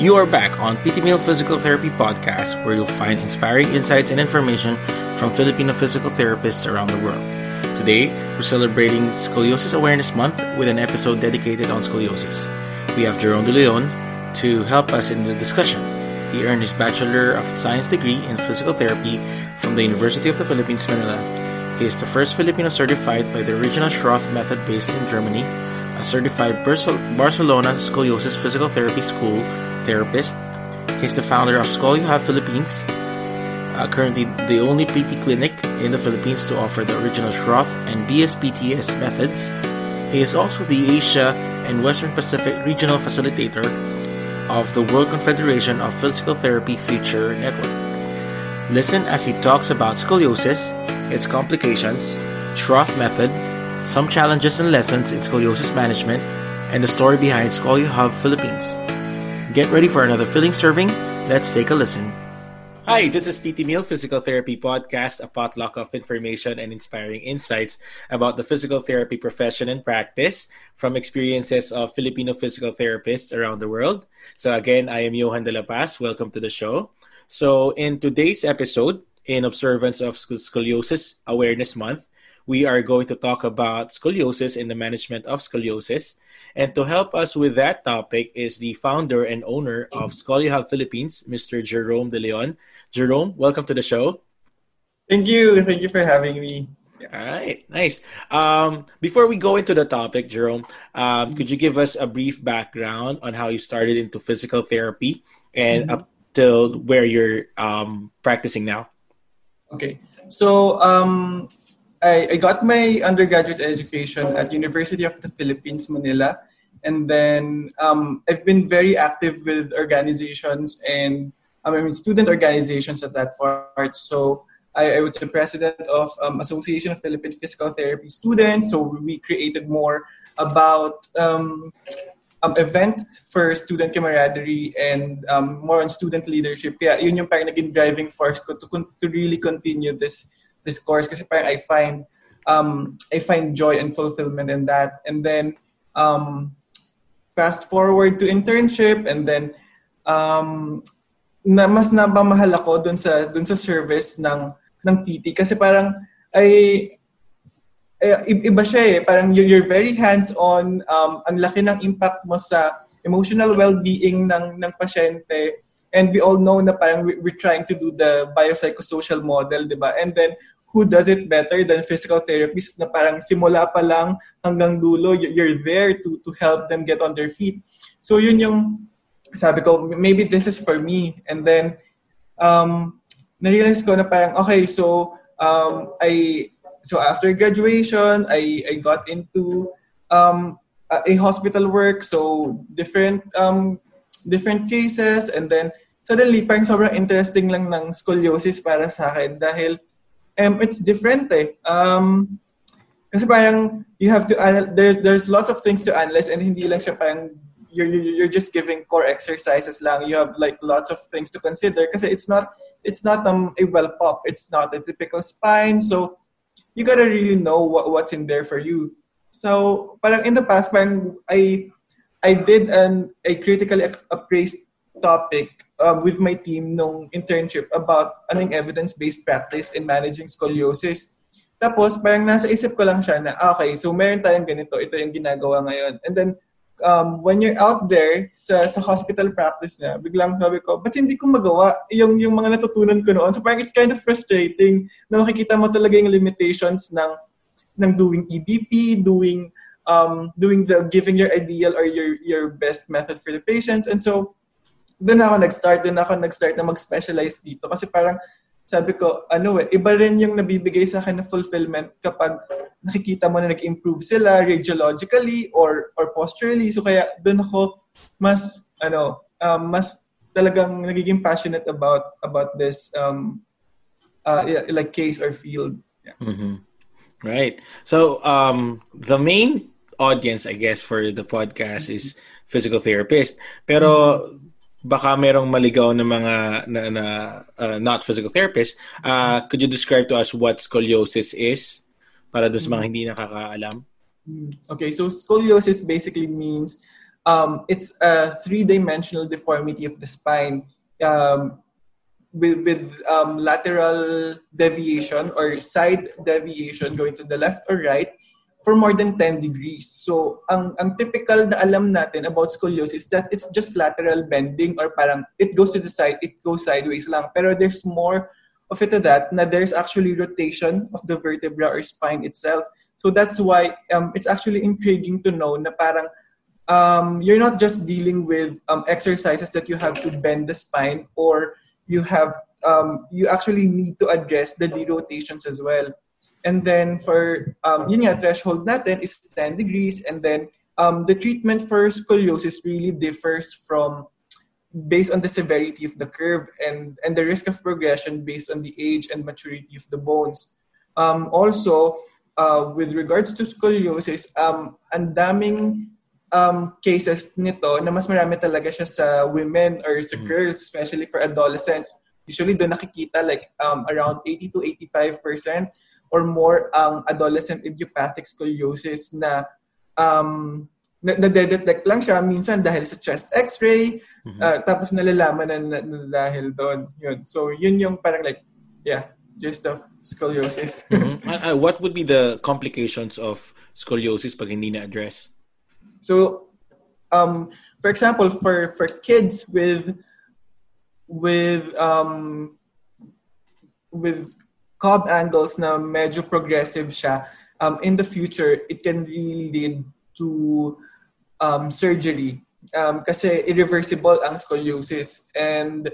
You are back on PT Meal Physical Therapy Podcast, where you'll find inspiring insights and information from Filipino physical therapists around the world. Today, we're celebrating Scoliosis Awareness Month with an episode dedicated on scoliosis. We have Jerome De Leon to help us in the discussion. He earned his Bachelor of Science degree in Physical Therapy from the University of the Philippines, Manila. He is the first Filipino certified by the original Schroth method based in Germany, a certified Barcelona Scoliosis Physical Therapy School therapist. He's the founder of ScolioHub Philippines, uh, currently the only PT clinic in the Philippines to offer the original Schroth and BSPTS methods. He is also the Asia and Western Pacific Regional Facilitator of the World Confederation of Physical Therapy Future Network. Listen as he talks about scoliosis, its complications, Schroth method, some challenges and lessons in scoliosis management, and the story behind ScolioHub Philippines. Get ready for another filling serving. Let's take a listen. Hi, this is PT Meal Physical Therapy Podcast, a potluck of information and inspiring insights about the physical therapy profession and practice from experiences of Filipino physical therapists around the world. So, again, I am Johan de la Paz. Welcome to the show. So, in today's episode, in observance of Scoliosis Awareness Month, we are going to talk about scoliosis and the management of scoliosis. And to help us with that topic is the founder and owner of ScolioHub Philippines, Mr. Jerome De Leon. Jerome, welcome to the show. Thank you. Thank you for having me. All right, nice. Um, before we go into the topic, Jerome, um, could you give us a brief background on how you started into physical therapy and mm-hmm. up till where you're um, practicing now? Okay, so um, I, I got my undergraduate education at University of the Philippines, Manila. And then um, I've been very active with organizations and I mean student organizations at that part. So I, I was the president of um, Association of Philippine Physical Therapy Students. So we created more about um, um, events for student camaraderie and um, more on student leadership. Kaya yun yung naging driving force ko to, to really continue this this course kasi parang I find um, I find joy and fulfillment in that. And then um, fast forward to internship and then um, na mas nabamahal ako dun sa dun sa service ng ng PT kasi parang ay iba siya eh. Parang you're, you're very hands-on. Um, ang laki ng impact mo sa emotional well-being ng, ng pasyente. And we all know na parang we're trying to do the biopsychosocial model, di ba? And then who does it better than physical therapists na parang simula pa lang hanggang dulo, you're there to, to help them get on their feet. So yun yung sabi ko, maybe this is for me. And then, um, narealize ko na parang, okay, so, um, I, so after graduation, I, I got into um, a, hospital work, so different, um, different cases, and then, suddenly, parang sobrang interesting lang ng scoliosis para sa akin dahil um, it's different eh. Um, kasi parang you have to, there, there's lots of things to analyze and hindi lang siya parang you're, you're just giving core exercises lang. You have like lots of things to consider kasi it's not, it's not um, a well pop. It's not a typical spine. So you gotta really know what, what's in there for you. So parang in the past, parang I, I did an, a critically appraised topic um, with my team nung internship about anong evidence-based practice in managing scoliosis. Tapos, parang nasa isip ko lang siya na, ah, okay, so meron tayong ganito, ito yung ginagawa ngayon. And then, um, when you're out there sa, sa hospital practice na, biglang sabi ko, ba't hindi ko magawa yung, yung mga natutunan ko noon? So parang it's kind of frustrating na makikita mo talaga yung limitations ng, ng doing EBP, doing um, doing the giving your ideal or your your best method for the patients. And so doon ako nag-start, doon ako nag-start na mag-specialize dito. Kasi parang sabi ko, ano eh, iba rin yung nabibigay sa akin na fulfillment kapag nakikita mo na nag-improve sila radiologically or or posturally. So kaya doon ako mas ano, um, mas talagang nagiging passionate about about this um uh, like case or field. Yeah. Mm-hmm. Right. So um the main audience I guess for the podcast mm-hmm. is physical therapist. Pero mm-hmm baka merong maligaw na mga na, na uh, not physical therapist. Uh, could you describe to us what scoliosis is para doon sa mga hindi nakakaalam? Okay, so scoliosis basically means um, it's a three-dimensional deformity of the spine um, with, with um, lateral deviation or side deviation going to the left or right for more than 10 degrees. So, ang, ang typical na alam natin about scoliosis that it's just lateral bending or parang it goes to the side, it goes sideways lang. Pero there's more of it to that na there's actually rotation of the vertebra or spine itself. So that's why um, it's actually intriguing to know na parang um, you're not just dealing with um, exercises that you have to bend the spine or you have um, you actually need to address the derotations as well. And then for um, yun nga, threshold natin is 10 degrees and then um, the treatment for scoliosis really differs from based on the severity of the curve and, and the risk of progression based on the age and maturity of the bones. Um, also, uh, with regards to scoliosis, um, ang daming um, cases nito na mas marami talaga siya sa women or sa mm-hmm. girls, especially for adolescents. Usually doon nakikita like um, around 80 to 85% or more ang adolescent idiopathic scoliosis na um, na-detect lang siya minsan dahil sa chest x-ray, mm-hmm. uh, tapos nalalaman na, na, na dahil doon. Yun. So, yun yung parang like, yeah, just of scoliosis. mm-hmm. uh, what would be the complications of scoliosis pag hindi na-address? So, um, for example, for, for kids with with um, with cob angles na medyo progressive siya, um, in the future, it can really lead to um, surgery. Um, kasi irreversible ang scoliosis. And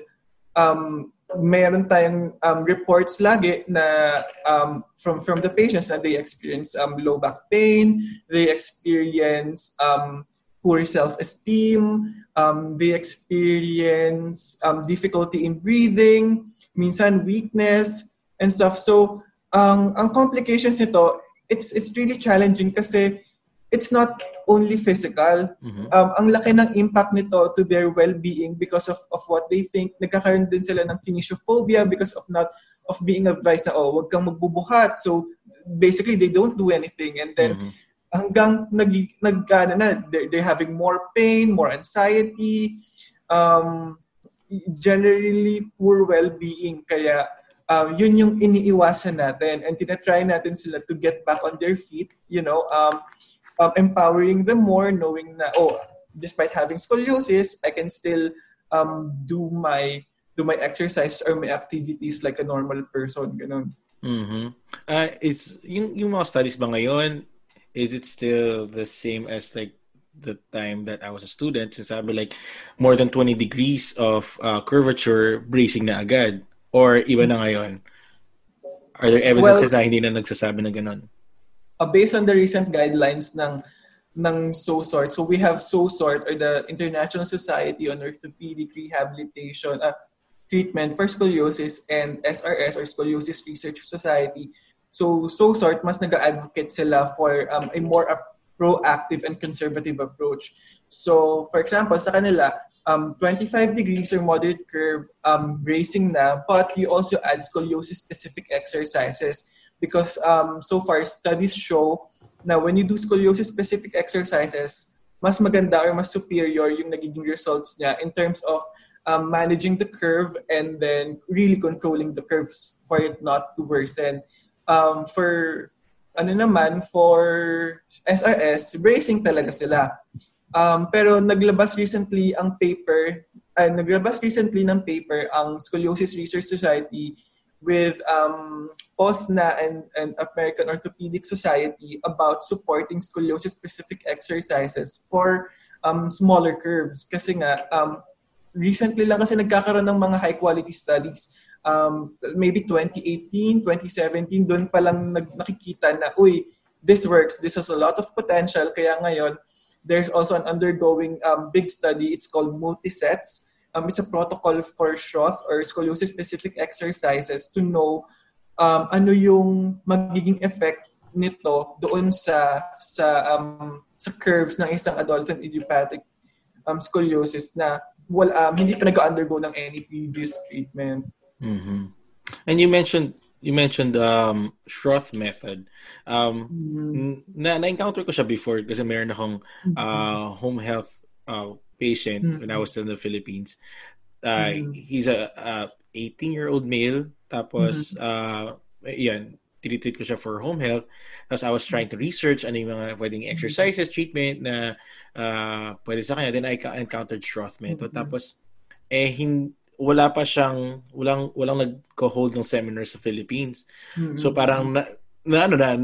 um, mayroon tayong um, reports lagi na um, from from the patients na they experience um, low back pain, they experience um, poor self-esteem, um, they experience um, difficulty in breathing, minsan weakness and stuff. So, um, ang complications nito, it's it's really challenging kasi it's not only physical. Mm-hmm. Um, ang laki ng impact nito to their well-being because of, of what they think. Nagkakaroon din sila ng kinesiophobia because of not of being advised na, oh, wag kang magbubuhat. So, basically, they don't do anything. And then, mm-hmm. hanggang nag, nag na, they're, they're having more pain, more anxiety, um, generally poor well-being. Kaya, um, yun yung iniiwasan natin and tinatry natin sila to get back on their feet, you know, um, um, empowering them more, knowing na, oh, despite having scoliosis, I can still um, do my do my exercise or my activities like a normal person. Ganun. Mm-hmm. Uh, it's, yung, yung mga studies ba ngayon, is it still the same as like the time that I was a student? Sabi like more than 20 degrees of uh, curvature bracing na agad? Or iba na ngayon? Are there evidences well, na hindi na nagsasabi na ganun? uh, based on the recent guidelines ng ng SOSORT. So we have SOSORT or the International Society on Orthopedic Rehabilitation uh, Treatment for Scoliosis and SRS or Scoliosis Research Society. So SOSORT mas nag-advocate sila for um, a more proactive and conservative approach. So for example, sa kanila, um, 25 degrees or moderate curve um, bracing na, but you also add scoliosis specific exercises because um, so far studies show na when you do scoliosis specific exercises, mas maganda or mas superior yung nagiging results niya in terms of um, managing the curve and then really controlling the curves for it not to worsen. Um, for ano naman, for SRS, bracing talaga sila. Um, pero naglabas recently ang paper, uh, naglabas recently ng paper ang Scoliosis Research Society with um, POSNA and, and American Orthopedic Society about supporting scoliosis-specific exercises for um, smaller curves. Kasi nga, um, recently lang kasi nagkakaroon ng mga high-quality studies. Um, maybe 2018, 2017, doon pa lang nag, nakikita na, uy, this works, this has a lot of potential. Kaya ngayon, there's also an undergoing um, big study. It's called Multisets um, it's a protocol for Schroth or scoliosis-specific exercises to know um, ano yung magiging effect nito doon sa sa um, sa curves ng isang adolescent idiopathic um, scoliosis na wala um, hindi pa nag-undergo ng any previous treatment. Mm-hmm. And you mentioned you mentioned um Schroth method. Um mm-hmm. na na-encounter ko siya before kasi meron akong uh, home health uh, patient mm-hmm. when I was in the Philippines. Uh, mm-hmm. He's a, a 18 year old male. Tapos, mm-hmm. uh, yan, tinitreat ko siya for home health. Tapos I was trying to research ano yung mga pwedeng mm-hmm. exercises, treatment na uh, pwede sa kanya. Then I encountered Schroth method. Mm-hmm. Tapos, eh, hin- wala pa siyang, walang, walang nag-hold ng seminar sa Philippines. Mm-hmm. So parang, na, na ano na,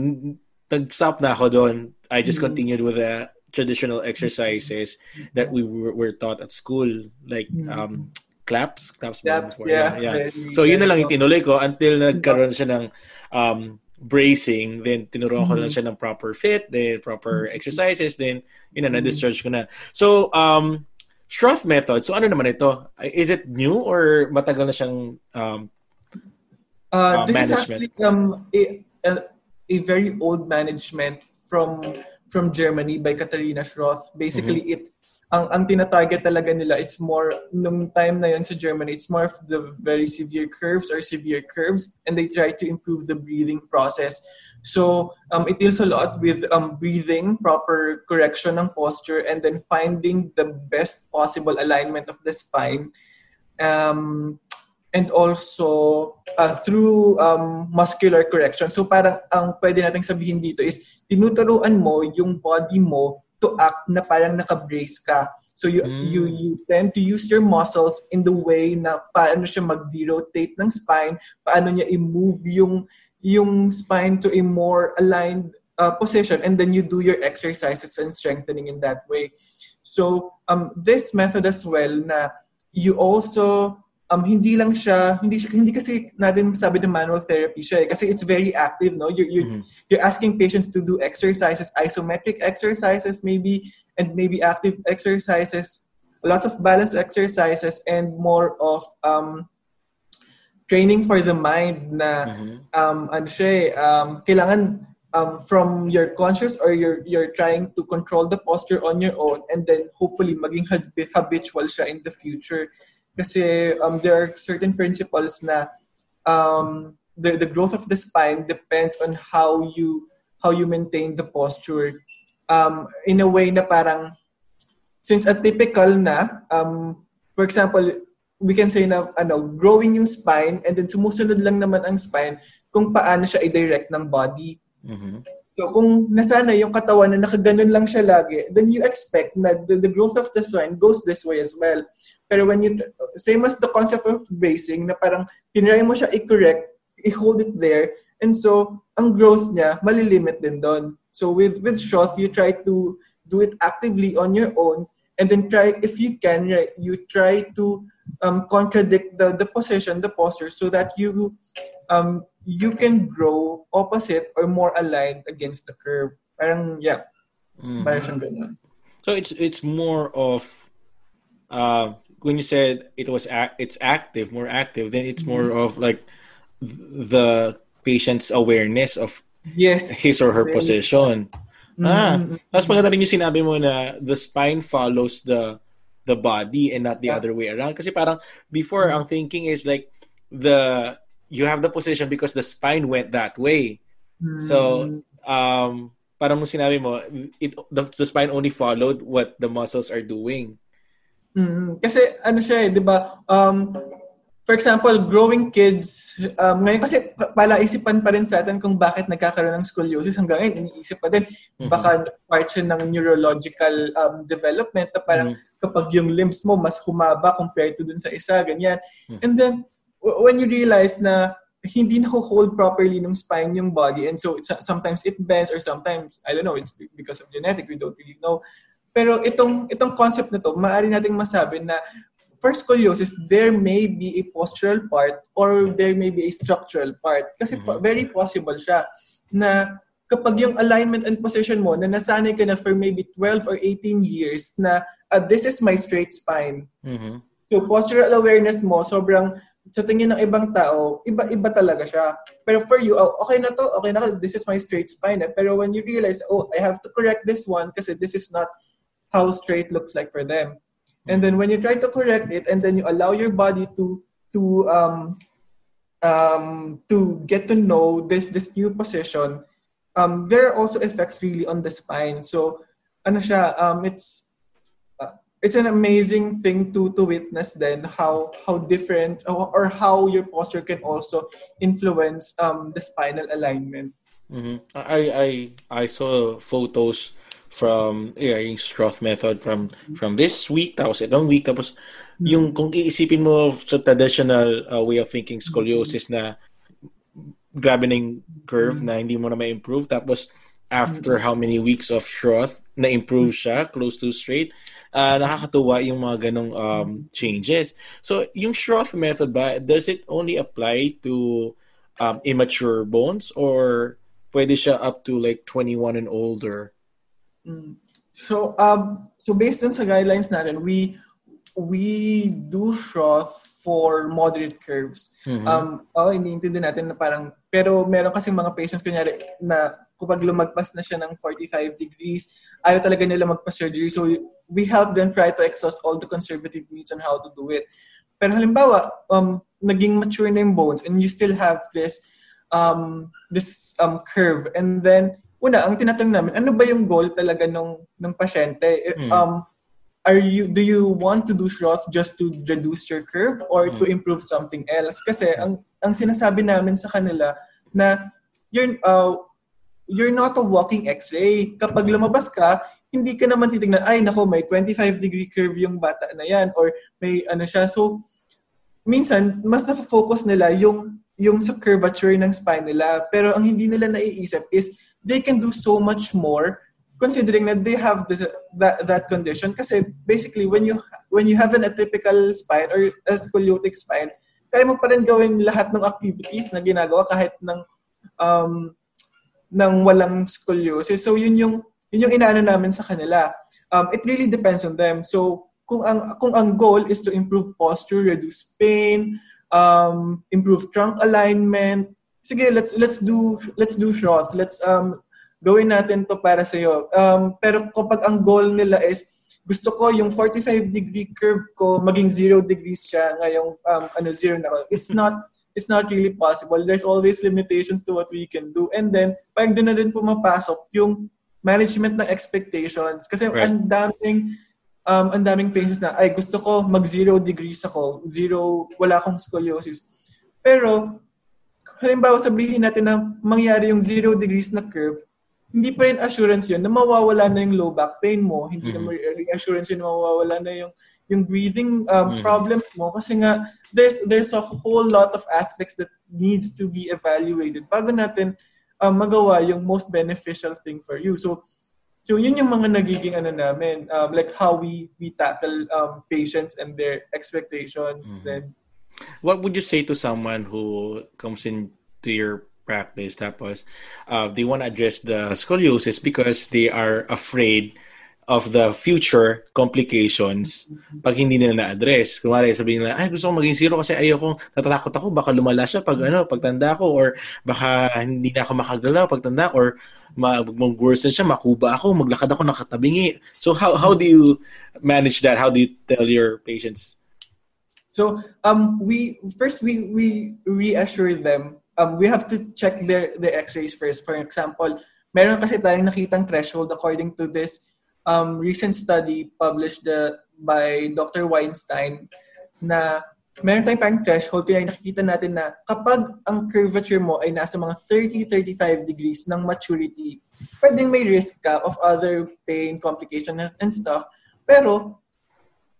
nag-stop na ako doon. I just mm-hmm. continued with the traditional exercises that we were, were taught at school. Like, mm-hmm. um, claps, claps, claps before. Yeah, yeah. yeah. So yun na lang yung tinuloy ko until nagkaroon siya ng um, bracing, then tinuruan ko mm-hmm. na siya ng proper fit, then proper mm-hmm. exercises, then yun na, na-discharge ko na. So, um, Schroth method, so ano naman ito? Is it new or matagal na siyang um, uh, uh, this management? is actually um, a, a, a very old management from from Germany by Katharina Schroth. Basically, mm-hmm. it ang ang tina-target talaga nila it's more nung time na yon sa Germany it's more of the very severe curves or severe curves and they try to improve the breathing process. So um, it deals a lot with um, breathing proper correction ng posture and then finding the best possible alignment of the spine. Um, and also uh, through um, muscular correction. So parang ang pwede nating sabihin dito is tinuturuan mo yung body mo to act na parang naka-brace ka. So you mm. you you tend to use your muscles in the way na paano siya mag-rotate ng spine, paano niya i-move yung yung spine to a more aligned uh, position and then you do your exercises and strengthening in that way. So um this method as well na you also um hindi lang siya hindi siya, hindi kasi natin sabi ng manual therapy siya eh, kasi it's very active no you're you're, mm-hmm. you're asking patients to do exercises isometric exercises maybe and maybe active exercises a lot of balance exercises and more of um training for the mind na mm-hmm. um ano siya eh, um kailangan um, from your conscious or you're you're trying to control the posture on your own and then hopefully maging habitual siya in the future Kasi um, there are certain principles na um, the, the growth of the spine depends on how you how you maintain the posture um, in a way na parang since a typical na um, for example we can say na ano growing yung spine and then sumusunod lang naman ang spine kung paano siya i-direct ng body. Mm-hmm. So kung nasana yung katawan na nakaganon lang siya lagi, then you expect na the, the growth of the spine goes this way as well. Pero when you, same as the concept of bracing, na parang tinry mo siya i-correct, i-hold it there, and so ang growth niya, malilimit din doon. So with, with Shoth, you try to do it actively on your own, and then try, if you can, right, you try to um, contradict the, the position, the posture, so that you um, you can grow opposite or more aligned against the curve. Parang, yeah. Mm-hmm. Parang siyang ganun. So it's it's more of uh, when you said it was act, it's active, more active, then it's more mm-hmm. of like the patient's awareness of yes his or her position. Mm-hmm. Ah, tapos maganda rin yung sinabi mo na the spine follows the the body and not the yeah. other way around. Kasi parang before, mm-hmm. ang thinking is like the you have the position because the spine went that way. Mm. So, um, parang mo sinabi mo, it, the, the spine only followed what the muscles are doing. Mm, kasi ano siya eh, di ba? Um, for example, growing kids, um, ngayon kasi pala isipan pa rin sa atin kung bakit nagkakaroon ng scoliosis hanggang ngayon, iniisip pa din, mm-hmm. baka part siya ng neurological um, development na parang mm-hmm. kapag yung limbs mo mas humaba compared to dun sa isa, ganyan. Mm-hmm. And then, when you realize na hindi na-hold properly ng spine yung body and so sometimes it bends or sometimes I don't know it's because of genetic we don't really know pero itong itong concept na to maaari nating masabi na for scoliosis there may be a postural part or there may be a structural part kasi mm-hmm. very possible siya na kapag yung alignment and position mo na nasanay ka na for maybe 12 or 18 years na uh, this is my straight spine mm-hmm. so postural awareness mo sobrang sa tingin ng ibang tao, iba-iba talaga siya. Pero for you, oh, okay na to, okay na to, this is my straight spine. Eh. Pero when you realize, oh, I have to correct this one kasi this is not how straight looks like for them. And then when you try to correct it and then you allow your body to to um um to get to know this this new position, um there are also effects really on the spine. So ano siya, um it's it's an amazing thing to to witness then how how different or how your posture can also influence um the spinal alignment. Mm-hmm. I I I saw photos from yeah, yung Stroth method from from this week tapos itong week tapos yung kung iisipin mo sa traditional uh, way of thinking scoliosis na grabe na yung curve na hindi mo na ma-improve tapos after how many weeks of Stroth na improve siya close to straight uh, nakakatuwa yung mga ganong um, changes. So yung Stroth method ba does it only apply to um, immature bones or pwede siya up to like 21 and older Mm. So um so based on sa guidelines natin, we we do Schroth for moderate curves. Mm-hmm. Um oh, iniintindi natin na parang pero meron kasi mga patients kunyari na kapag lumagpas na siya ng 45 degrees, ayaw talaga nila magpa-surgery. So we help them try to exhaust all the conservative means on how to do it. Pero halimbawa, um, naging mature na yung bones and you still have this um, this um, curve and then una, ang tinatanong namin, ano ba yung goal talaga ng ng pasyente? Hmm. Um, are you do you want to do Schroth just to reduce your curve or hmm. to improve something else? Kasi ang ang sinasabi namin sa kanila na you're uh, you're not a walking x-ray. Kapag lumabas ka, hindi ka naman titingnan, ay nako, may 25 degree curve yung bata na yan or may ano siya. So, minsan, mas na-focus nila yung yung sa curvature ng spine nila. Pero ang hindi nila naiisip is they can do so much more considering that they have this, that, that condition. Kasi basically, when you when you have an atypical spine or a scoliotic spine, kaya mo pa rin gawin lahat ng activities na ginagawa kahit ng um, ng walang scoliosis. So yun yung yun yung inaano namin sa kanila. Um, it really depends on them. So kung ang kung ang goal is to improve posture, reduce pain, um, improve trunk alignment, sige, let's let's do let's do Schroth. Let's um gawin natin to para sa iyo. Um, pero kapag ang goal nila is gusto ko yung 45 degree curve ko maging 0 degrees siya ngayong um, ano zero na It's not it's not really possible. There's always limitations to what we can do. And then, pag doon na rin pumapasok yung management ng expectations. Kasi right. ang daming um, ang daming patients na, ay, gusto ko mag zero degrees ako. Zero, wala akong scoliosis. Pero, halimbawa sabihin natin na mangyari yung zero degrees na curve, hindi pa rin assurance yun na mawawala na yung low back pain mo. Hindi mm-hmm. na reassurance yun na mawawala na yung yung breathing um, mm-hmm. problems mo kasi nga there's there's a whole lot of aspects that needs to be evaluated bago natin um, magawa yung most beneficial thing for you. So so yun yung mga nagiging ano namin um, like how we we tackle um, patients and their expectations mm-hmm. then What would you say to someone who comes into your practice tapos uh, they want to address the scoliosis because they are afraid of the future complications pag hindi nila na-address. Kumari sabihin nila, ay gusto ko maging zero kasi ayoko, natatakot ako, baka lumala siya pag ano, pagtanda ko or baka hindi na ako makagalaw pagtanda or mag-worsen siya, makuba ako, maglakad ako nakatabingi. So how how do you manage that? How do you tell your patients So um, we first we we reassure them. Um, we have to check their their X-rays first. For example, meron kasi tayong nakitang threshold according to this um, recent study published the, by Dr. Weinstein na meron tayong parang threshold kaya nakikita natin na kapag ang curvature mo ay nasa mga 30-35 degrees ng maturity, pwedeng may risk ka of other pain, complications, and stuff. Pero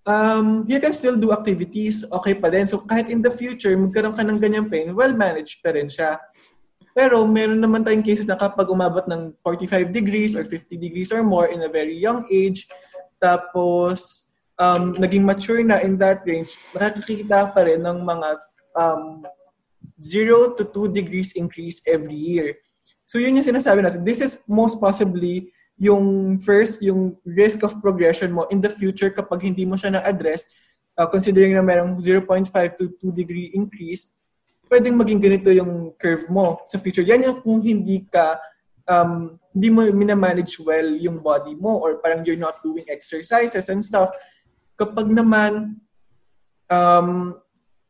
um, you can still do activities, okay pa din. So kahit in the future, magkaroon ka ng ganyang pain, well-managed pa rin siya. Pero meron naman tayong cases na kapag umabot ng 45 degrees or 50 degrees or more in a very young age, tapos um, naging mature na in that range, nakikita pa rin ng mga um, 0 to 2 degrees increase every year. So yun yung sinasabi natin. This is most possibly yung first, yung risk of progression mo in the future kapag hindi mo siya na-address, uh, considering na merong 0.5 to 2 degree increase, pwedeng maging ganito yung curve mo sa future. Yan yung kung hindi ka, um, hindi mo minamanage well yung body mo or parang you're not doing exercises and stuff. Kapag naman, um,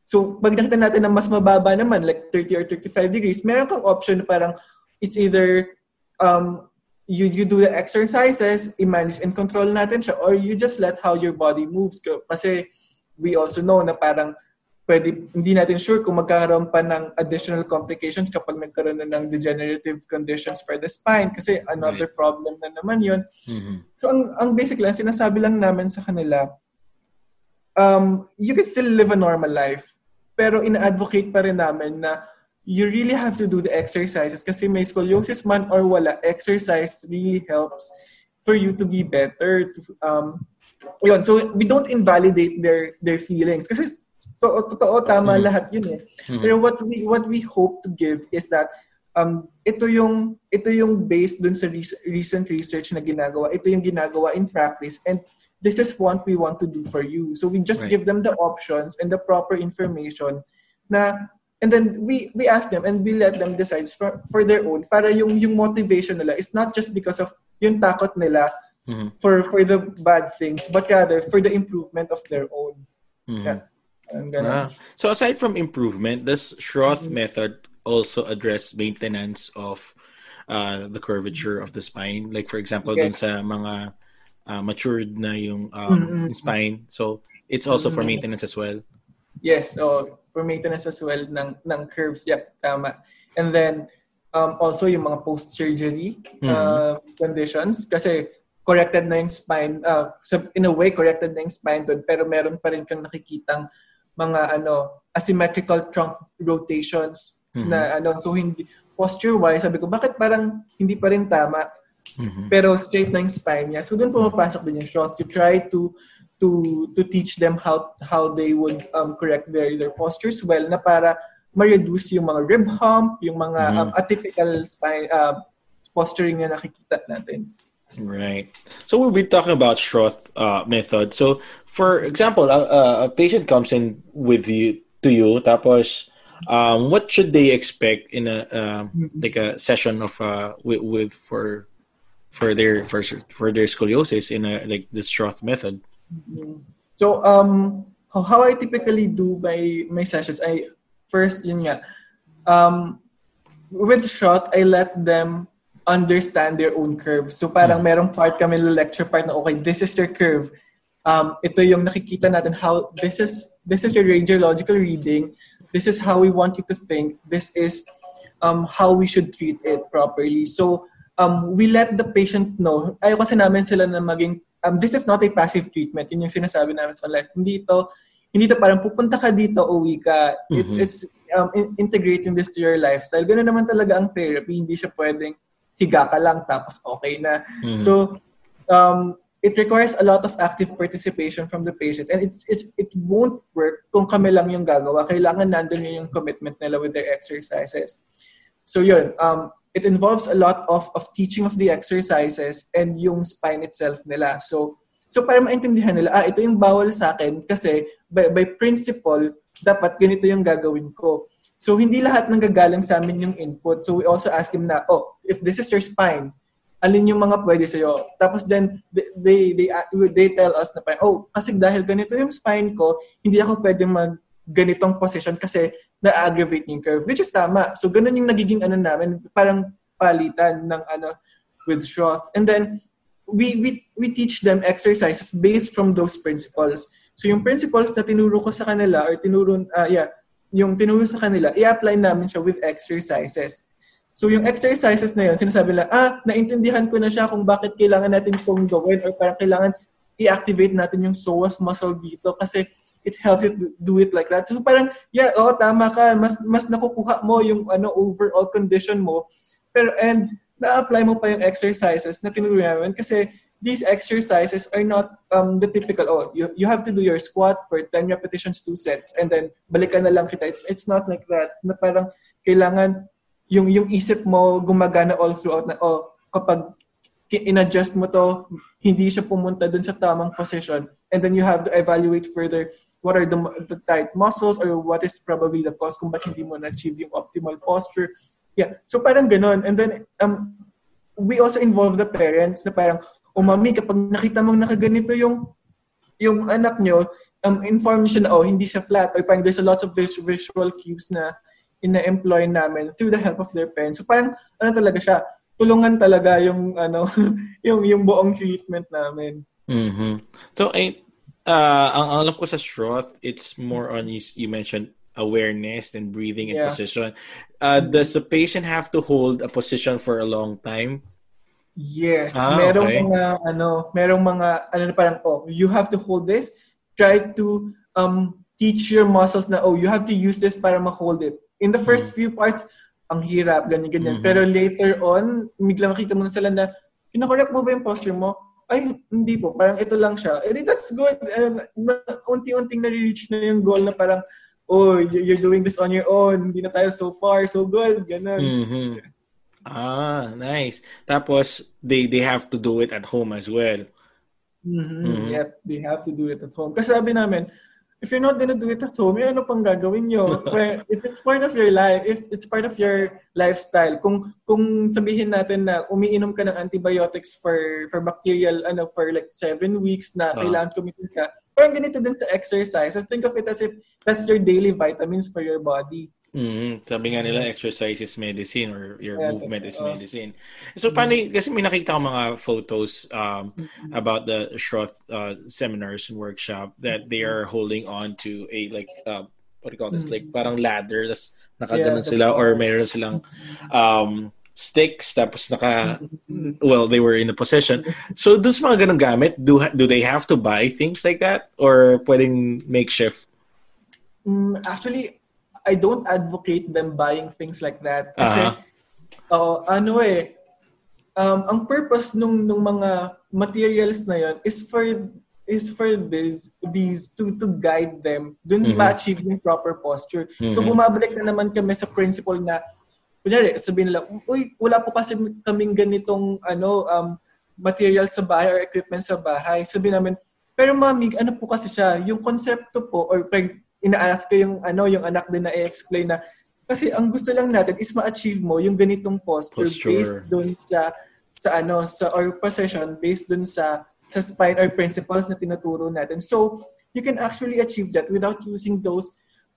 so pag nakita natin na mas mababa naman, like 30 or 35 degrees, meron kang option parang it's either um, you you do the exercises, i-manage and control natin siya or you just let how your body moves. Kasi we also know na parang pwede, hindi natin sure kung magkakaroon pa ng additional complications kapag nagkaroon na ng degenerative conditions for the spine kasi another right. problem na naman yun. Mm-hmm. So ang, ang basic lang, sinasabi lang namin sa kanila, um, you can still live a normal life pero ina-advocate pa rin namin na you really have to do the exercises kasi may scoliosis man or wala, exercise really helps for you to be better. To, um, yun, so we don't invalidate their their feelings kasi to, totoo tama mm-hmm. lahat yun eh. Mm-hmm. Pero what we what we hope to give is that um ito yung ito yung based dun sa re- recent research na ginagawa. Ito yung ginagawa in practice and this is what we want to do for you. So we just right. give them the options and the proper information na and then we we ask them and we let them decide for, for their own para yung yung motivation nila is not just because of yung takot nila mm-hmm. for for the bad things but rather for the improvement of their own mm-hmm. yeah. Ah. So aside from improvement, does Schroth mm-hmm. method also address maintenance of uh, the curvature of the spine? Like for example, yes. dun sa mga uh, matured na yung um, mm-hmm. spine. So it's also for mm-hmm. maintenance as well. Yes, so for maintenance as well ng ng curves. Yep, tama. And then um, also yung mga post-surgery mm-hmm. uh, conditions kasi corrected na yung spine uh, so in a way corrected na yung spine doon pero meron pa rin kang nakikitang mga ano asymmetrical trunk rotations mm-hmm. na ano so hindi posture wise sabi ko bakit parang hindi pa rin tama mm-hmm. pero straight na yung spine niya so doon pumapasok din yung shot you try to to to teach them how how they would um, correct their their postures well na para ma-reduce yung mga rib hump, yung mga mm. um, atypical spine uh, posturing na nakikita natin. Right. So we'll be talking about Schroth uh, method. So for example, a, a patient comes in with you to you, tapos um, what should they expect in a uh, like a session of uh, with, with for for their for for their scoliosis in a like the Schroth method? So, um, how, how I typically do my, my sessions, I first, yun nga, um, with shot, I let them understand their own curves. So parang mm. merong part kami lecture part na okay, this is your curve. Um, ito yung nakikita natin how this is this is your radiological reading. This is how we want you to think. This is um, how we should treat it properly. So um, we let the patient know. Ayaw kasi namin sila na maging um, this is not a passive treatment. Yun yung sinasabi namin sa life. Hindi ito, hindi ito parang pupunta ka dito, uwi ka. Mm-hmm. It's, it's um, in- integrating this to your lifestyle. Ganun naman talaga ang therapy. Hindi siya pwedeng higa ka lang tapos okay na. Mm-hmm. So, um, it requires a lot of active participation from the patient and it, it, it won't work kung kami lang yung gagawa. Kailangan nandun yung commitment nila with their exercises. So yun, um, it involves a lot of, of teaching of the exercises and yung spine itself nila. So, so para maintindihan nila, ah, ito yung bawal sa akin kasi by, by principle, dapat ganito yung gagawin ko. So, hindi lahat nang gagaling sa amin yung input. So, we also ask them na, oh, if this is your spine, alin yung mga pwede sa'yo? Tapos then, they, they, they tell us na, oh, kasi dahil ganito yung spine ko, hindi ako pwede mag ganitong position kasi na-aggravate yung curve, which is tama. So, ganun yung nagiging ano namin, parang palitan ng ano with Schroth. And then, we, we, we teach them exercises based from those principles. So, yung principles na tinuro ko sa kanila, or tinuro, uh, yeah, yung tinuro sa kanila, i-apply namin siya with exercises. So, yung exercises na yun, sinasabi lang, ah, naintindihan ko na siya kung bakit kailangan natin itong gawin or parang kailangan i-activate natin yung psoas muscle dito kasi it helps you do it like that. So parang, yeah, oh, tama ka. Mas, mas nakukuha mo yung ano, overall condition mo. Pero, and, na-apply mo pa yung exercises na namin kasi these exercises are not um, the typical, oh, you, you have to do your squat for 10 repetitions, 2 sets, and then balikan na lang kita. It's, it's not like that. Na parang kailangan yung, yung isip mo gumagana all throughout na, oh, kapag in-adjust mo to, hindi siya pumunta dun sa tamang position. And then you have to evaluate further what are the, the tight muscles or what is probably the cause kung ba't hindi mo na-achieve yung optimal posture. Yeah. So parang ganun. And then, um, we also involve the parents na parang, oh, mami, kapag nakita mong nakaganito yung yung anak nyo, um, inform siya na, oh, hindi siya flat. Or parang there's a lots of visual cues na ina-employ namin through the help of their parents. So parang, ano talaga siya, tulungan talaga yung ano yung yung buong treatment namin. Mm-hmm. So I uh, ang alam ko sa Shroth, it's more on you, you mentioned awareness and breathing and yeah. position. Uh, mm-hmm. Does the patient have to hold a position for a long time? Yes. Ah, merong okay. mga ano, merong mga ano parang oh, you have to hold this. Try to um teach your muscles na oh, you have to use this para ma-hold it. In the first mm-hmm. few parts, ang hirap, ganyan, ganyan. Mm-hmm. Pero later on, biglang makita mo na sila na, kinakorrect mo ba yung posture mo? Ay, hindi po. Parang ito lang siya. Eh, that's good. Um, unti-unting nare-reach na yung goal na parang, oh, you're doing this on your own. Hindi na tayo so far. So good. Ganun. Mm-hmm. Ah, nice. Tapos, they they have to do it at home as well. Mm-hmm. Mm-hmm. Yep, they have to do it at home. Kasi sabi namin, if you're not gonna do it at home, ano pang gagawin nyo? if it's part of your life, if it's part of your lifestyle, kung kung sabihin natin na umiinom ka ng antibiotics for for bacterial ano for like seven weeks na uh-huh. kailangan kumitin ka, parang ganito din sa exercise. So think of it as if that's your daily vitamins for your body. Mm, sabi nga nila exercise is medicine or your yeah, movement is medicine. So paano kasi may nakita ko mga photos um, mm-hmm. about the Shroth uh, seminars and workshop that they are holding on to a like uh, what do you call this like mm-hmm. parang ladder tas nakaganon yeah, sila or mayroon silang um, sticks tapos naka well they were in a possession. So dun sa mga gamit do do they have to buy things like that or pwedeng makeshift? Mm, actually I don't advocate them buying things like that. Kasi, uh-huh. uh, ano eh, um, ang purpose nung, nung mga materials na yon is for is for this these to to guide them dun mm-hmm. ma-achieve yung proper posture. Mm-hmm. So bumabalik na naman kami sa principle na kunyari sabihin nila, uy, wala po kasi kaming ganitong ano um material sa bahay or equipment sa bahay. Sabi namin, pero mami, ano po kasi siya, yung konsepto po or ina-ask ko yung ano yung anak din na i-explain na kasi ang gusto lang natin is ma-achieve mo yung ganitong posture, posture. based dun sa sa ano sa or position based dun sa sa spine or principles na tinuturo natin. So, you can actually achieve that without using those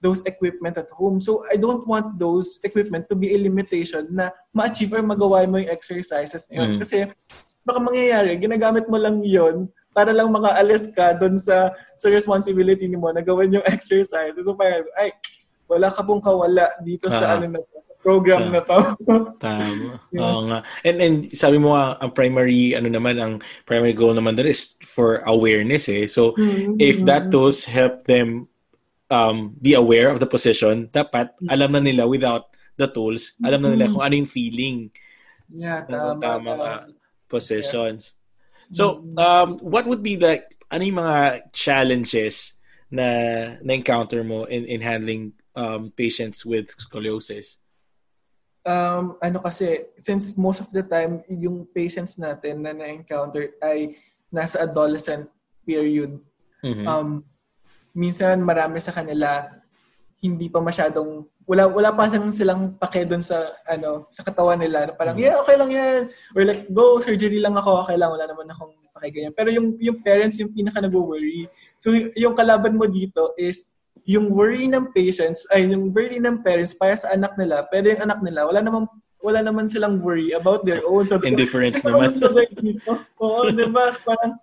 those equipment at home. So, I don't want those equipment to be a limitation na ma-achieve or magawa mo yung exercises na yun. Mm. Kasi baka mangyayari, ginagamit mo lang yon para lang makaalis ka doon sa sa responsibility ni mo na gawin yung exercise. So parang, ay, wala ka pong kawala dito uh, sa ah. ano na to, program na to. tama. yeah. Oo nga. And, and sabi mo ang primary, ano naman, ang primary goal naman doon is for awareness eh. So, mm-hmm. if that tools help them um, be aware of the position, dapat alam na nila without the tools, alam na nila mm-hmm. kung ano yung feeling. Yeah, tama. Tama, tama. positions. Yeah. So, um, what would be like, ano yung mga challenges na na-encounter mo in, in handling um, patients with scoliosis? Um, ano kasi, since most of the time, yung patients natin na na-encounter ay nasa adolescent period. Mm-hmm. Um, minsan marami sa kanila hindi pa masyadong wala wala pa silang, silang pake doon sa ano sa katawan nila. Parang mm. yeah okay lang yan. Or like go surgery lang ako okay lang. Wala naman akong pake ganyan. Pero yung yung parents yung pinaka nagwo-worry. So yung kalaban mo dito is yung worry ng patients ay yung worry ng parents para sa anak nila. Pero yung anak nila wala naman wala naman silang worry about their own. So indifference naman. oo diba parang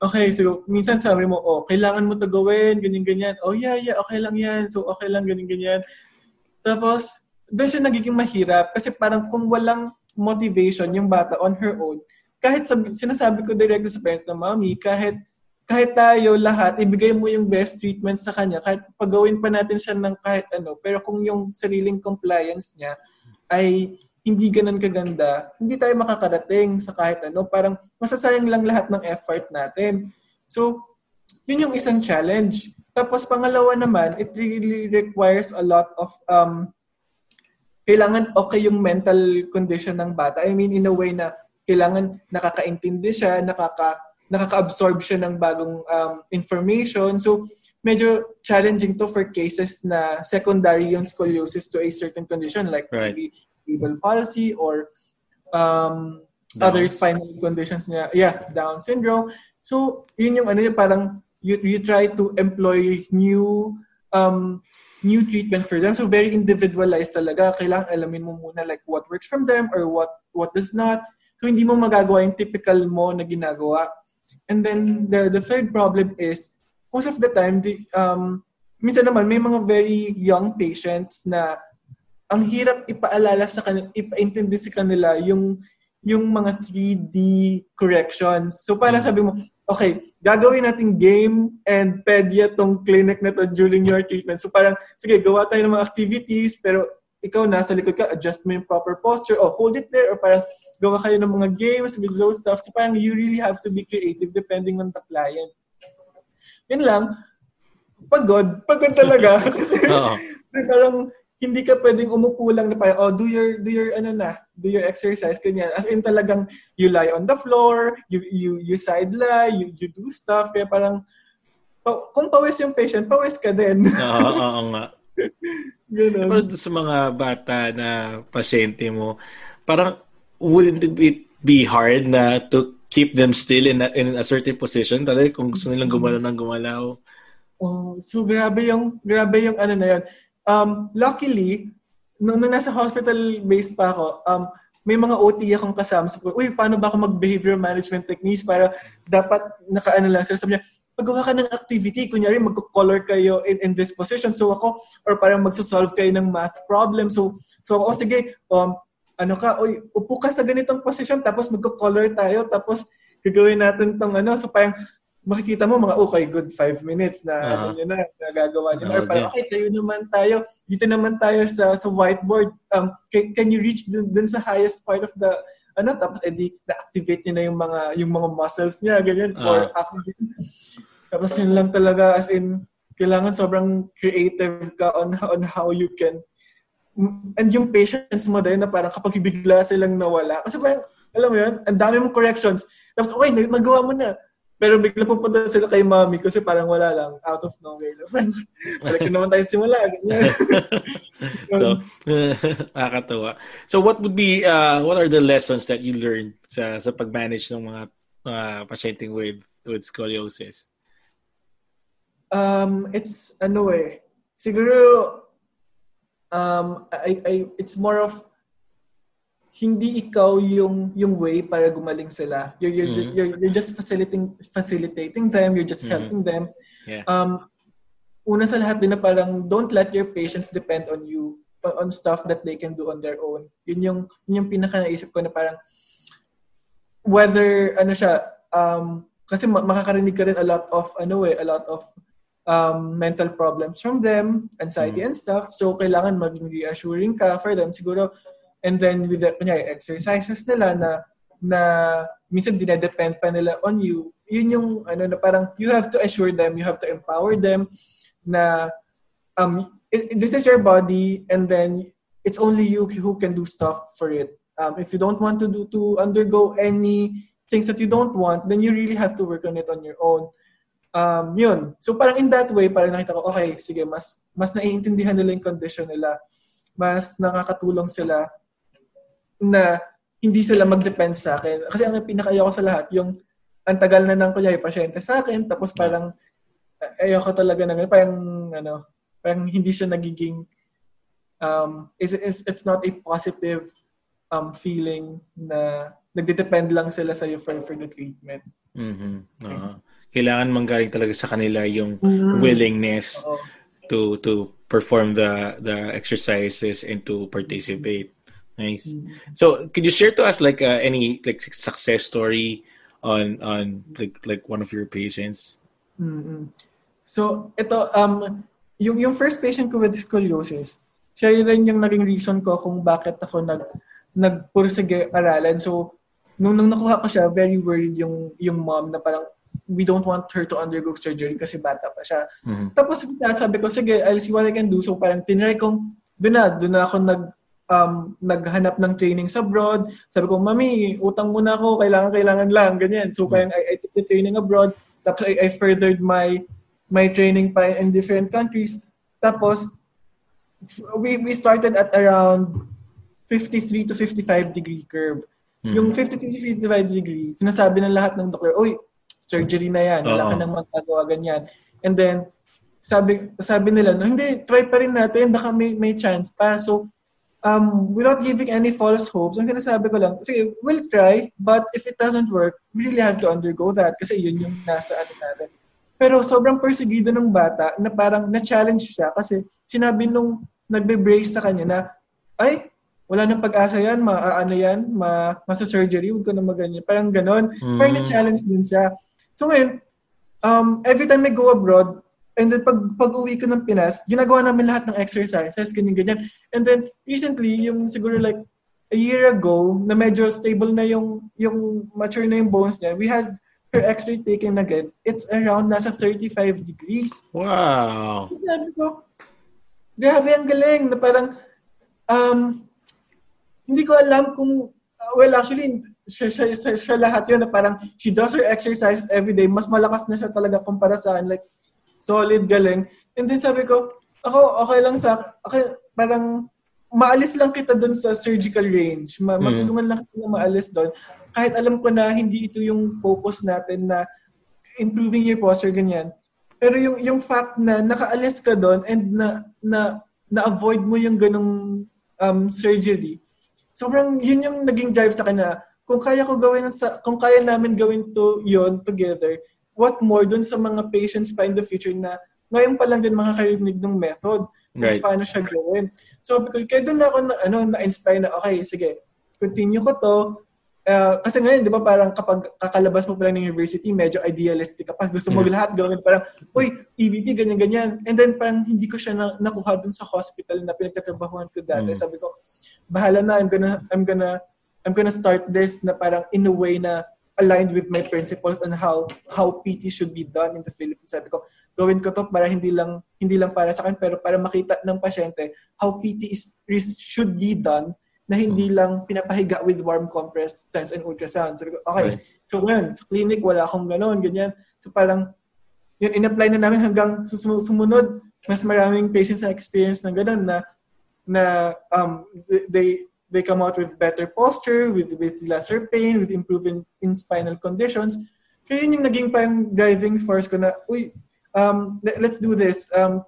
Okay, so minsan sabi mo, oh, kailangan mo to gawin, ganyan-ganyan. Oh, yeah, yeah, okay lang yan. So, okay lang, ganyan-ganyan. Tapos, doon siya nagiging mahirap kasi parang kung walang motivation yung bata on her own, kahit sabi, sinasabi ko direct sa parents na, Mami, kahit kahit tayo lahat, ibigay mo yung best treatment sa kanya, kahit pagawin pa natin siya ng kahit ano, pero kung yung sariling compliance niya ay hindi ganun kaganda, hindi tayo makakarating sa kahit ano. Parang masasayang lang lahat ng effort natin. So, yun yung isang challenge. Tapos pangalawa naman, it really requires a lot of um, kailangan okay yung mental condition ng bata. I mean, in a way na kailangan nakakaintindi siya, nakaka, nakaka-absorb siya ng bagong um, information. So, medyo challenging to for cases na secondary yung scoliosis to a certain condition like right. maybe cerebral palsy or um, other spinal conditions niya. Yeah, Down syndrome. So, yun yung ano yung parang you, you try to employ new um, new treatment for them. So, very individualized talaga. Kailangan alamin mo muna like what works from them or what what does not. So hindi mo magagawa yung typical mo na ginagawa. And then the the third problem is most of the time the um minsan naman may mga very young patients na ang hirap ipaalala sa kanila, ipaintindi sa kanila yung yung mga 3D corrections. So parang sabi mo, okay, gagawin natin game and pedya tong clinic na to during your treatment. So parang, sige, gawa tayo ng mga activities, pero ikaw nasa likod ka, adjust mo yung proper posture, or hold it there, or parang gawa kayo ng mga games with those stuff. So parang you really have to be creative depending on the client. Yun lang, pagod, pagod talaga. Kasi parang hindi ka pwedeng umupo lang na parang, oh, do your, do your, ano na, do your exercise, kanyan. As in talagang, you lie on the floor, you, you, you side lie, you, you do stuff, kaya parang, pa, kung pawis yung patient, pawis ka din. Oo, oo nga. Ganun. Pero sa mga bata na pasyente mo, parang, wouldn't it be hard na to keep them still in a, in a certain position? Talaga kung gusto nilang gumalaw ng gumalaw. Oh, so grabe yung grabe yung ano na yun. Um, luckily, nung, nung nasa hospital-based pa ako, um, may mga OT akong kasama. So, uy, paano ba ako mag-behavioral management techniques para dapat nakaano lang. So, sabi niya, paggawa ka ng activity, kunyari mag-color kayo in, in this position. So ako, or parang magsasolve kayo ng math problem. So, so ako, sige, um, ano ka, uy, upo ka sa ganitong position, tapos magko-color tayo, tapos gagawin natin tong ano. So parang, makikita mo mga okay, good five minutes na uh-huh. ano na, nagagawa niyo. Or parang, okay, tayo naman tayo. Dito naman tayo sa sa whiteboard. Um, can, can you reach dun, dun sa highest part of the ano tapos edi na-activate niya na yung mga yung mga muscles niya ganyan uh-huh. or activate. Tapos yun lang talaga as in kailangan sobrang creative ka on on how you can and yung patience mo din na parang kapag bigla silang nawala kasi parang alam mo yun, ang dami mong corrections. Tapos, okay, nagawa mo na pero bigla pupunta sila kay mommy kasi parang wala lang, out of nowhere. Balik naman tayo simula. so, nakakatawa. So what would be, uh, what are the lessons that you learned sa, sa pag-manage ng mga uh, pasyente with, with scoliosis? Um, it's, ano eh, siguro, um, I, I, it's more of hindi ikaw yung yung way para gumaling sila. You're you're, mm-hmm. you're, you're just facilitating facilitating them, you're just mm-hmm. helping them. Yeah. Um una sa lahat din na parang don't let your patients depend on you on stuff that they can do on their own. Yun yung yun yung pinaka naisip ko na parang whether ano siya um kasi makakarinig ka rin a lot of ano eh a lot of um, mental problems from them, anxiety mm-hmm. and stuff. So kailangan maging reassuring ka for them. Siguro And then with the kunyari, exercises nila na na minsan dinedepend pa nila on you, yun yung ano na parang you have to assure them, you have to empower them na um it, this is your body and then it's only you who can do stuff for it. Um, if you don't want to do to undergo any things that you don't want, then you really have to work on it on your own. Um, yun. So parang in that way, parang nakita ko, okay, sige, mas mas naiintindihan nila yung condition nila. Mas nakakatulong sila na hindi sila mag-depend sa akin. Kasi ang pinakayoko sa lahat, yung ang tagal na ng kuya pasyente sa akin, tapos parang ayoko talaga na parang ano, parang hindi siya nagiging um it's, it's, it's not a positive um feeling na nagde-depend lang sila sa for for the treatment. Mhm. Uh-huh. Kailangan manggaling talaga sa kanila yung mm-hmm. willingness uh-huh. to to perform the the exercises and to participate. Nice. Mm-hmm. So, could you share to us like uh, any like success story on on like like one of your patients? Mm-hmm. So, ito um yung yung first patient ko with scoliosis, siya rin yung naging reason ko kung bakit ako nag nagpursige aralan. So, nung nung nakuha ko siya, very worried yung yung mom na parang we don't want her to undergo surgery kasi bata pa siya. Mm-hmm. Tapos sabi ko, sige, I'll see what I can do. So parang tinry kong, doon na, doon na ako nag, um, naghanap ng training sa abroad. Sabi ko, Mami, utang muna ako, kailangan, kailangan lang, ganyan. So, parang I, I took the training abroad. Tapos, I, I furthered my my training pa in different countries. Tapos, we, we started at around 53 to 55 degree curve. Hmm. Yung 53 to 55 degree, sinasabi ng lahat ng doktor, Uy, surgery na yan. Wala ka nang magagawa, ganyan. And then, sabi sabi nila, no, hindi, try pa rin natin, baka may, may chance pa. So, um, without giving any false hopes, ang sinasabi ko lang, sige, we'll try, but if it doesn't work, we really have to undergo that kasi yun yung nasa ano natin. Pero sobrang persegido ng bata na parang na-challenge siya kasi sinabi nung nagbe-brace sa kanya na, ay, wala nang pag-asa yan, maaano yan, ma, masa-surgery, huwag ko na maganyan. Parang ganon. So parang Mm. na-challenge din siya. So ngayon, um, every time I go abroad, and then pag, pag uwi ko ng Pinas, ginagawa namin lahat ng exercises, ganyan, ganyan. And then recently, yung siguro like a year ago, na medyo stable na yung, yung mature na yung bones niya, we had her x-ray taken again. It's around nasa 35 degrees. Wow. Sabi ko, grabe ang galing na parang, um, hindi ko alam kung, uh, well actually, siya, siya, siya, siya lahat yun na parang she does her exercises every day. Mas malakas na siya talaga kumpara sa akin. Like, solid, galing. And then sabi ko, ako, okay lang sa, okay, parang, maalis lang kita doon sa surgical range. Ma- Mm. Matulungan lang kita na maalis doon. Kahit alam ko na hindi ito yung focus natin na improving your posture, ganyan. Pero yung yung fact na nakaalis ka doon and na na na-avoid mo yung ganong um, surgery, sobrang yun yung naging drive sa kanya. Kung kaya ko gawin sa kung kaya namin gawin to yon together, what more dun sa mga patients pa in the future na ngayon pa lang din makakarinig ng method kung Right. paano siya gawin. So, kaya doon ako na, ano, na-inspire na, okay, sige, continue ko to. Uh, kasi ngayon, di ba, parang kapag kakalabas mo pa lang ng university, medyo idealistic ka pa. Gusto mo Mm. lahat gawin, parang, uy, EBP, ganyan-ganyan. And then, parang hindi ko siya na, nakuha dun sa hospital na pinagtatrabahuan ko dati. Mm. Sabi ko, bahala na, I'm gonna, I'm gonna, I'm gonna start this na parang in a way na aligned with my principles on how how PT should be done in the Philippines. Sabi ko, gawin ko to para hindi lang hindi lang para sa akin pero para makita ng pasyente how PT is, is should be done na hindi lang pinapahiga with warm compress, stents, and ultrasound. Ko, okay, Right. so ngayon, sa clinic, wala akong ganon, ganyan. So parang, yun, in-apply na namin hanggang sumunod, mas maraming patients na experience ng ganon na, na um, they, they come out with better posture, with, with lesser pain, with improving in spinal conditions. Kaya yun yung naging parang driving force ko na, uy, um, le- let's do this. Um,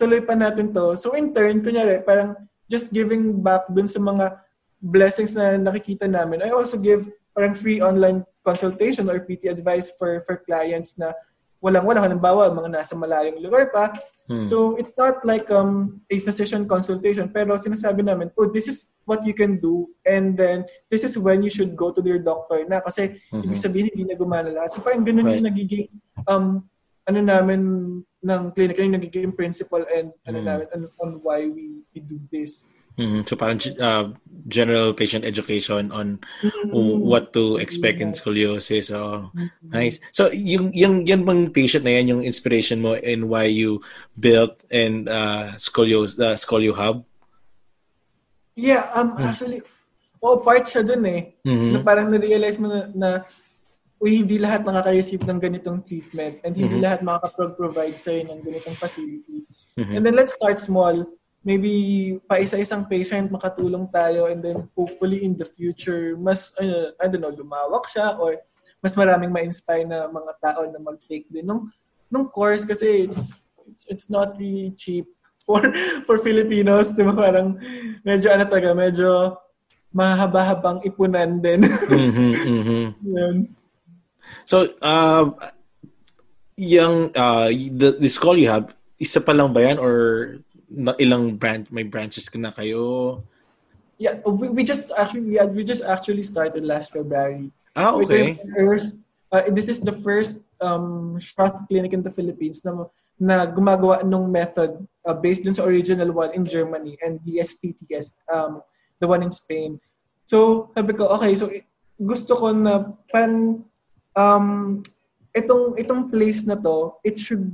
tuloy pa natin to. So in turn, kunyari, parang just giving back dun sa mga blessings na nakikita namin. I also give parang free online consultation or PT advice for for clients na walang-wala. Halimbawa, mga nasa malayong lugar pa. Hmm. So it's not like um, a physician consultation, pero sinasabi namin, oh, this is what you can do and then this is when you should go to your doctor na kasi Mhm. ibig sabihin hindi na gumana lahat. So parang ganun yung Right. nagiging um, ano namin ng clinic, yung nagiging principle and ano Mm. namin on, on why we, we do this. Mhm. So parang uh, general patient education on Mm. what to expect in scoliosis. So nice. So yung yung yan bang patient na yan yung inspiration mo and why you built and uh scolio uh, scolio hub? Yeah, um, actually, oh, part siya dun eh. Mhm. Na parang na-realize mo na, na uy, hindi lahat nakaka-receive ng ganitong treatment and hindi Mhm. lahat makaka-provide sa'yo ng ganitong facility. Mhm. And then let's start small. Maybe pa isa-isang patient makatulong tayo and then hopefully in the future, mas, uh, I don't know, lumawak siya or mas maraming ma-inspire na mga tao na mag-take din nung, nung course kasi it's, it's, it's not really cheap for for Filipinos. Di ba? Parang medyo ano talaga, medyo mahaba-habang ipunan din. Mhm, mhm. Yun. So uh yung uh the, the Scolio hub isa pa lang ba yan or na, ilang branch may branches ka na kayo? Yeah, we, we just actually yeah, we just actually started last February. Ah, okay. first, uh, this is the first um, shock clinic in the Philippines na, na gumagawa ng method uh, based dun sa original one in Germany and the SPTS, um, the one in Spain. So, sabi ko, okay, so gusto ko na parang um, itong itong place na to, it should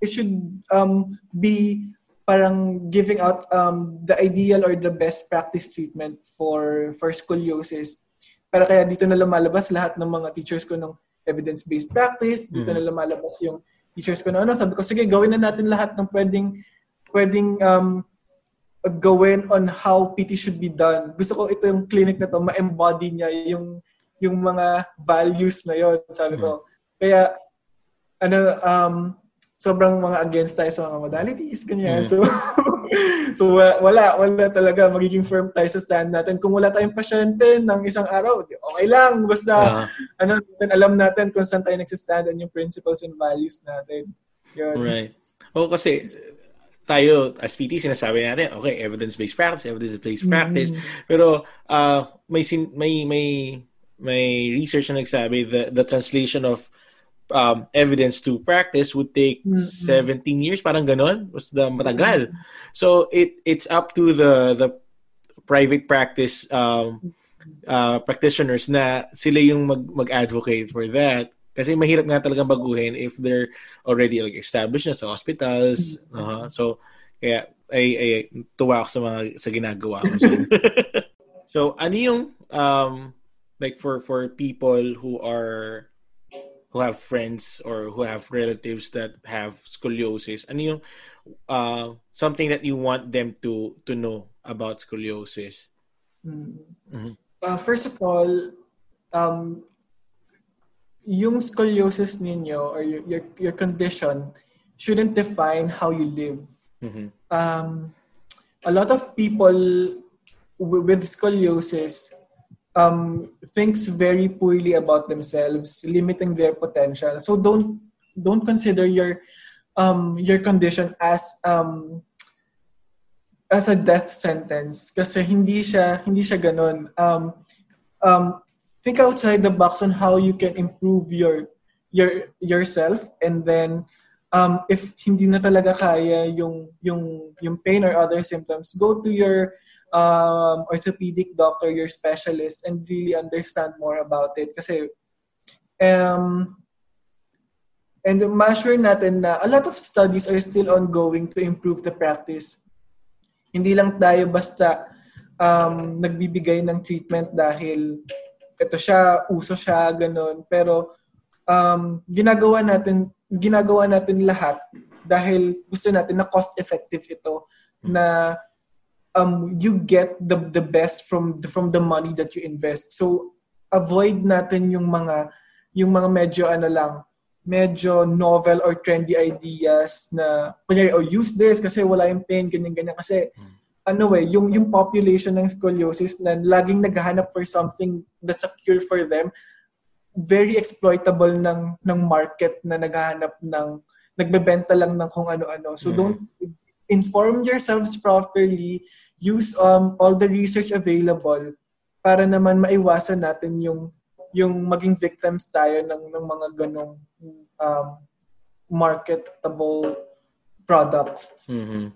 it should um, be parang giving out um, the ideal or the best practice treatment for for scoliosis. Para kaya dito na lumalabas lahat ng mga teachers ko ng evidence-based practice, dito Mhm. na lumalabas yung teachers ko na ano, sabi ko, sige, gawin na natin lahat ng pwedeng, pwedeng um, gawin on how PT should be done. Gusto ko ito yung clinic na to, ma-embody niya yung, yung mga values na yon sabi ko. Kaya, ano, um, sobrang mga against tayo sa mga modalities, ganyan. Mhm. So, so wala, wala talaga magiging firm tayo sa stand natin. Kung wala tayong pasyente ng isang araw, okay lang. Basta uh-huh. ano, alam natin kung saan tayo nagsistand yung principles and values natin. Yun. Right. O kasi tayo as PT sinasabi natin, okay, evidence-based practice, evidence-based practice. Mm-hmm. Pero uh, may sin- may may may research na nagsabi the the translation of um, evidence to practice would take mm-hmm. 17 years, parang ganon. Basta matagal. Mm-hmm. So it it's up to the the private practice um, uh, practitioners na sila yung mag mag-advocate for that. Kasi mahirap nga talaga baguhin if they're already like established na sa hospitals. Mm-hmm. Uh-huh. So kaya ay, ay tuwa ako sa mga sa ginagawa ko. So, so ano yung um like for for people who are who have friends or who have relatives that have scoliosis ano yung uh, something that you want them to to know about scoliosis mm-hmm. uh, first of all um yung scoliosis ninyo or your, your, your condition shouldn't define how you live mm-hmm. um a lot of people with scoliosis um, thinks very poorly about themselves, limiting their potential. So don't don't consider your um, your condition as um, as a death sentence kasi hindi siya hindi siya ganun. Um, um, think outside the box on how you can improve your your yourself and then um, if hindi na talaga kaya yung yung yung pain or other symptoms go to your um, orthopedic doctor, your specialist, and really understand more about it. Kasi, um, and ma-sure natin na a lot of studies are still ongoing to improve the practice. Hindi lang tayo basta um, nagbibigay ng treatment dahil ito siya, uso siya, ganun. Pero um, ginagawa natin ginagawa natin lahat dahil gusto natin na cost effective ito na um, you get the the best from the, from the money that you invest. So avoid natin yung mga yung mga medyo ano lang medyo novel or trendy ideas na kunyari oh use this kasi wala yung pain ganyan ganyan kasi hmm. ano eh yung yung population ng scoliosis na laging naghahanap for something that's a cure for them very exploitable ng ng market na naghahanap ng nagbebenta lang ng kung ano-ano so hmm. don't inform yourselves properly, use um, all the research available para naman maiwasan natin yung yung maging victims tayo ng ng mga ganong um, marketable products. Mm-hmm.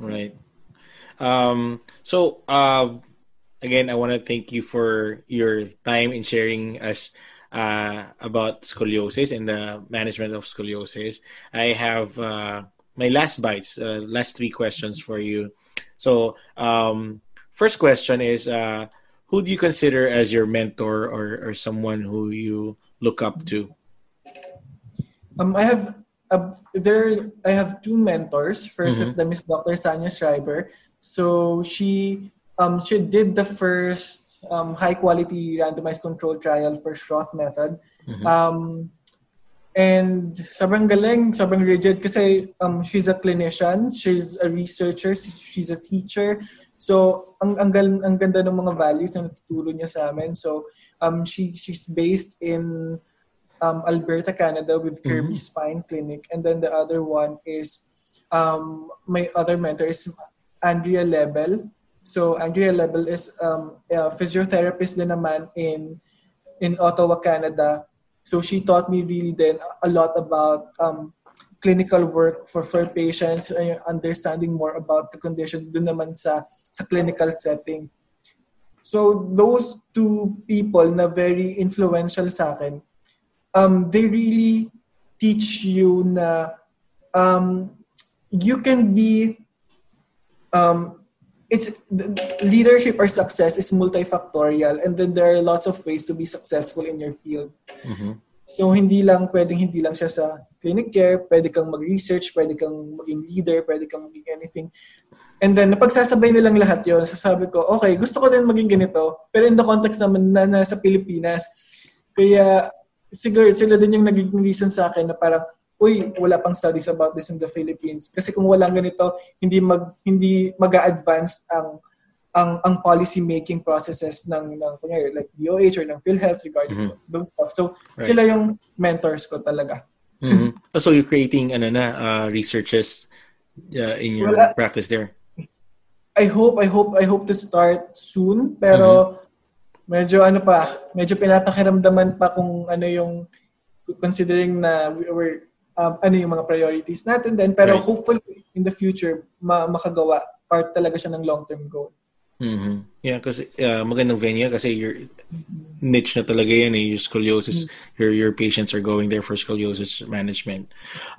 Right. Um, so uh, again, I want to thank you for your time in sharing us uh, about scoliosis and the management of scoliosis. I have uh, my last bites, uh, last three questions for you. So, um, first question is, uh, who do you consider as your mentor or, or someone who you look up to? Um, I have uh, there. I have two mentors. 1st mm-hmm. of them is Dr. Sanya Schreiber. So she um, she did the first um, high quality randomized control trial for Schroth method. Mm-hmm. Um, And sobrang galing, sobrang rigid kasi um, she's a clinician, she's a researcher, she's a teacher. So, ang, ang, ang ganda ng mga values na natuturo niya sa amin. So, um, she, she's based in um, Alberta, Canada with mm-hmm. Kirby mm-hmm. Spine Clinic. And then the other one is, um, my other mentor is Andrea Lebel. So, Andrea Lebel is um, a physiotherapist din naman in, in Ottawa, Canada So she taught me really then a lot about um, clinical work for, for patients, understanding more about the condition dun naman sa, sa clinical setting. So those two people na very influential sa akin, um, they really teach you na um, you can be um, it's leadership or success is multifactorial and then there are lots of ways to be successful in your field. Mm-hmm. So hindi lang pwedeng hindi lang siya sa clinic care, pwede kang mag-research, pwede kang maging leader, pwede kang maging anything. And then napagsasabay nilang lahat 'yon, sasabi ko, okay, gusto ko din maging ganito, pero in the context naman na nasa Pilipinas. Kaya siguro sila din yung naging reason sa akin na parang uy, wala pang studies about this in the Philippines. Kasi kung walang ganito, hindi mag hindi mag-advance ang ang ang policy making processes ng ng kunyari like DOH or ng PhilHealth regarding mm-hmm. those stuff. So right. sila yung mentors ko talaga. Mm-hmm. So you're creating ano na uh, researches uh, in your well, practice there. I hope I hope I hope to start soon pero mm-hmm. medyo ano pa, medyo pinapakiramdaman pa kung ano yung considering na we were um, ano yung mga priorities natin then pero right. hopefully in the future ma- makagawa part talaga siya ng long-term goal. Mm-hmm. Yeah, kasi uh, magandang venue kasi your niche na talaga yan eh, your scoliosis, mm-hmm. your your patients are going there for scoliosis management.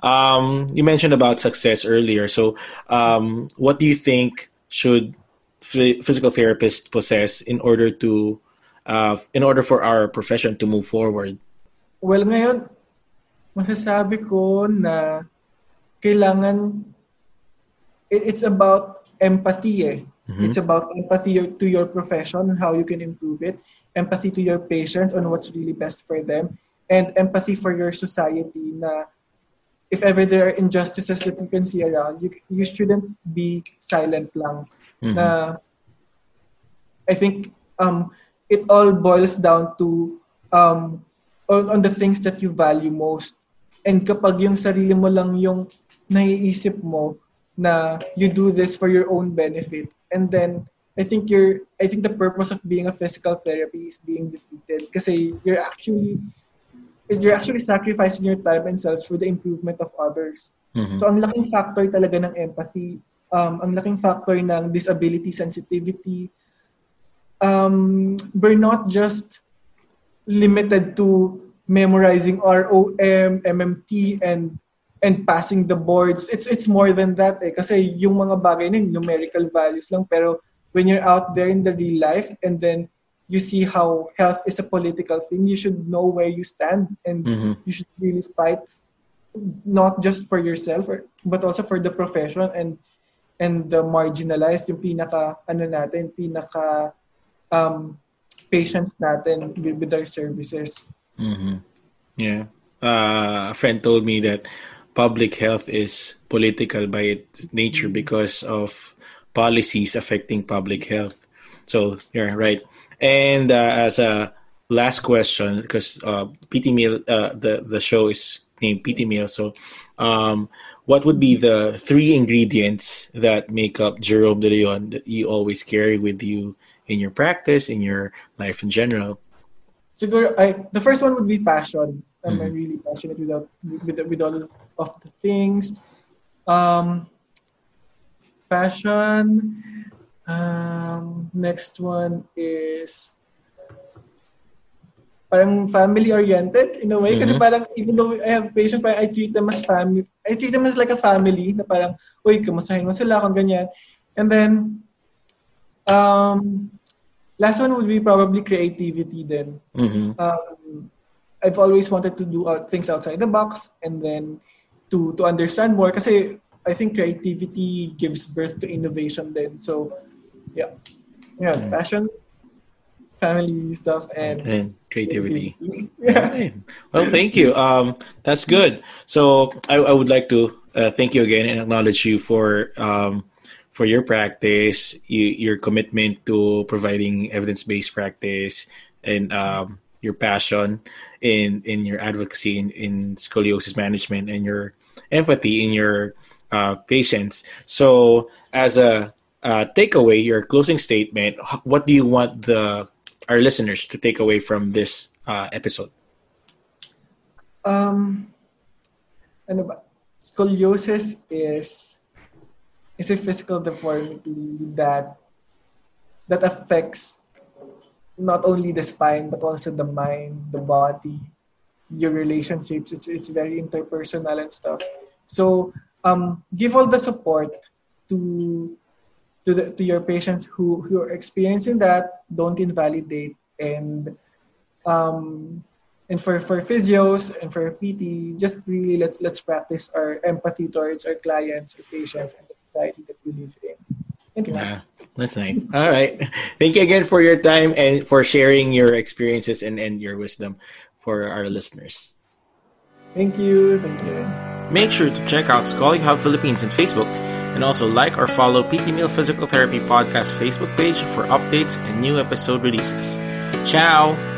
Um, you mentioned about success earlier. So, um, what do you think should f- physical therapists possess in order to uh, in order for our profession to move forward? Well, ngayon masasabi ko na kailangan it, it's about empathy eh Mm-hmm. It's about empathy to your profession and how you can improve it, empathy to your patients on what's really best for them, and empathy for your society. Na if ever there are injustices that you can see around, you you shouldn't be silent lang. Mm-hmm. Na I think um, it all boils down to um, on, on the things that you value most. And kapag yung sarili mo lang yung naiisip mo na you do this for your own benefit, and then I think you're I think the purpose of being a physical therapy is being defeated kasi you're actually you're actually sacrificing your time and self for the improvement of others. Mm-hmm. So ang laking factor talaga ng empathy, um, ang laking factor ng disability sensitivity. Um, we're not just limited to memorizing ROM, MMT, and and passing the boards. It's it's more than that eh. Kasi yung mga bagay na numerical values lang. Pero when you're out there in the real life and then you see how health is a political thing, you should know where you stand and mm-hmm. you should really fight not just for yourself but also for the profession and and the marginalized yung pinaka ano natin pinaka um patients natin with, with our services mm-hmm. yeah uh, a friend told me that public health is political by its nature mm-hmm. because of policies affecting public health. So you're right. And uh, as a last question, because uh, PT Meal, uh, the the show is named PT Meal. So, um, what would be the three ingredients that make up Jerome de Leon that you always carry with you in your practice, in your life in general? Siguro, I, the first one would be passion. I'm mm-hmm. really passionate with, with, with all of the things. Um, passion. Um, next one is parang family oriented in a way mm-hmm. kasi parang even though I have patients parang I treat them as family I treat them as like a family na parang uy kamustahin mo sila kung ganyan and then um last one would be probably creativity then mm-hmm. um, I've always wanted to do uh, things outside the box and then to to understand more because I think creativity gives birth to innovation then. So yeah. Yeah, mm. passion, family stuff and, and creativity. yeah. Okay. Well, thank you. Um that's good. So I, I would like to uh, thank you again and acknowledge you for um for your practice, you, your commitment to providing evidence-based practice and um your passion in in your advocacy in, in scoliosis management and your empathy in your uh, patients. So, as a uh, takeaway, your closing statement, what do you want the our listeners to take away from this uh, episode? Um, ano ba? Scoliosis is is a physical deformity that that affects not only the spine but also the mind, the body, your relationships. It's it's very interpersonal and stuff. So um, give all the support to to the, to your patients who who are experiencing that. Don't invalidate and um, and for for physios and for PT, just really let's let's practice our empathy towards our clients, our patients, and the society that we live in. Thank you. Yeah, that's nice. All right. Thank you again for your time and for sharing your experiences and, and your wisdom for our listeners. Thank you. Thank you. Make sure to check out Scully Hub Philippines on Facebook and also like or follow PT Meal Physical Therapy Podcast Facebook page for updates and new episode releases. Ciao!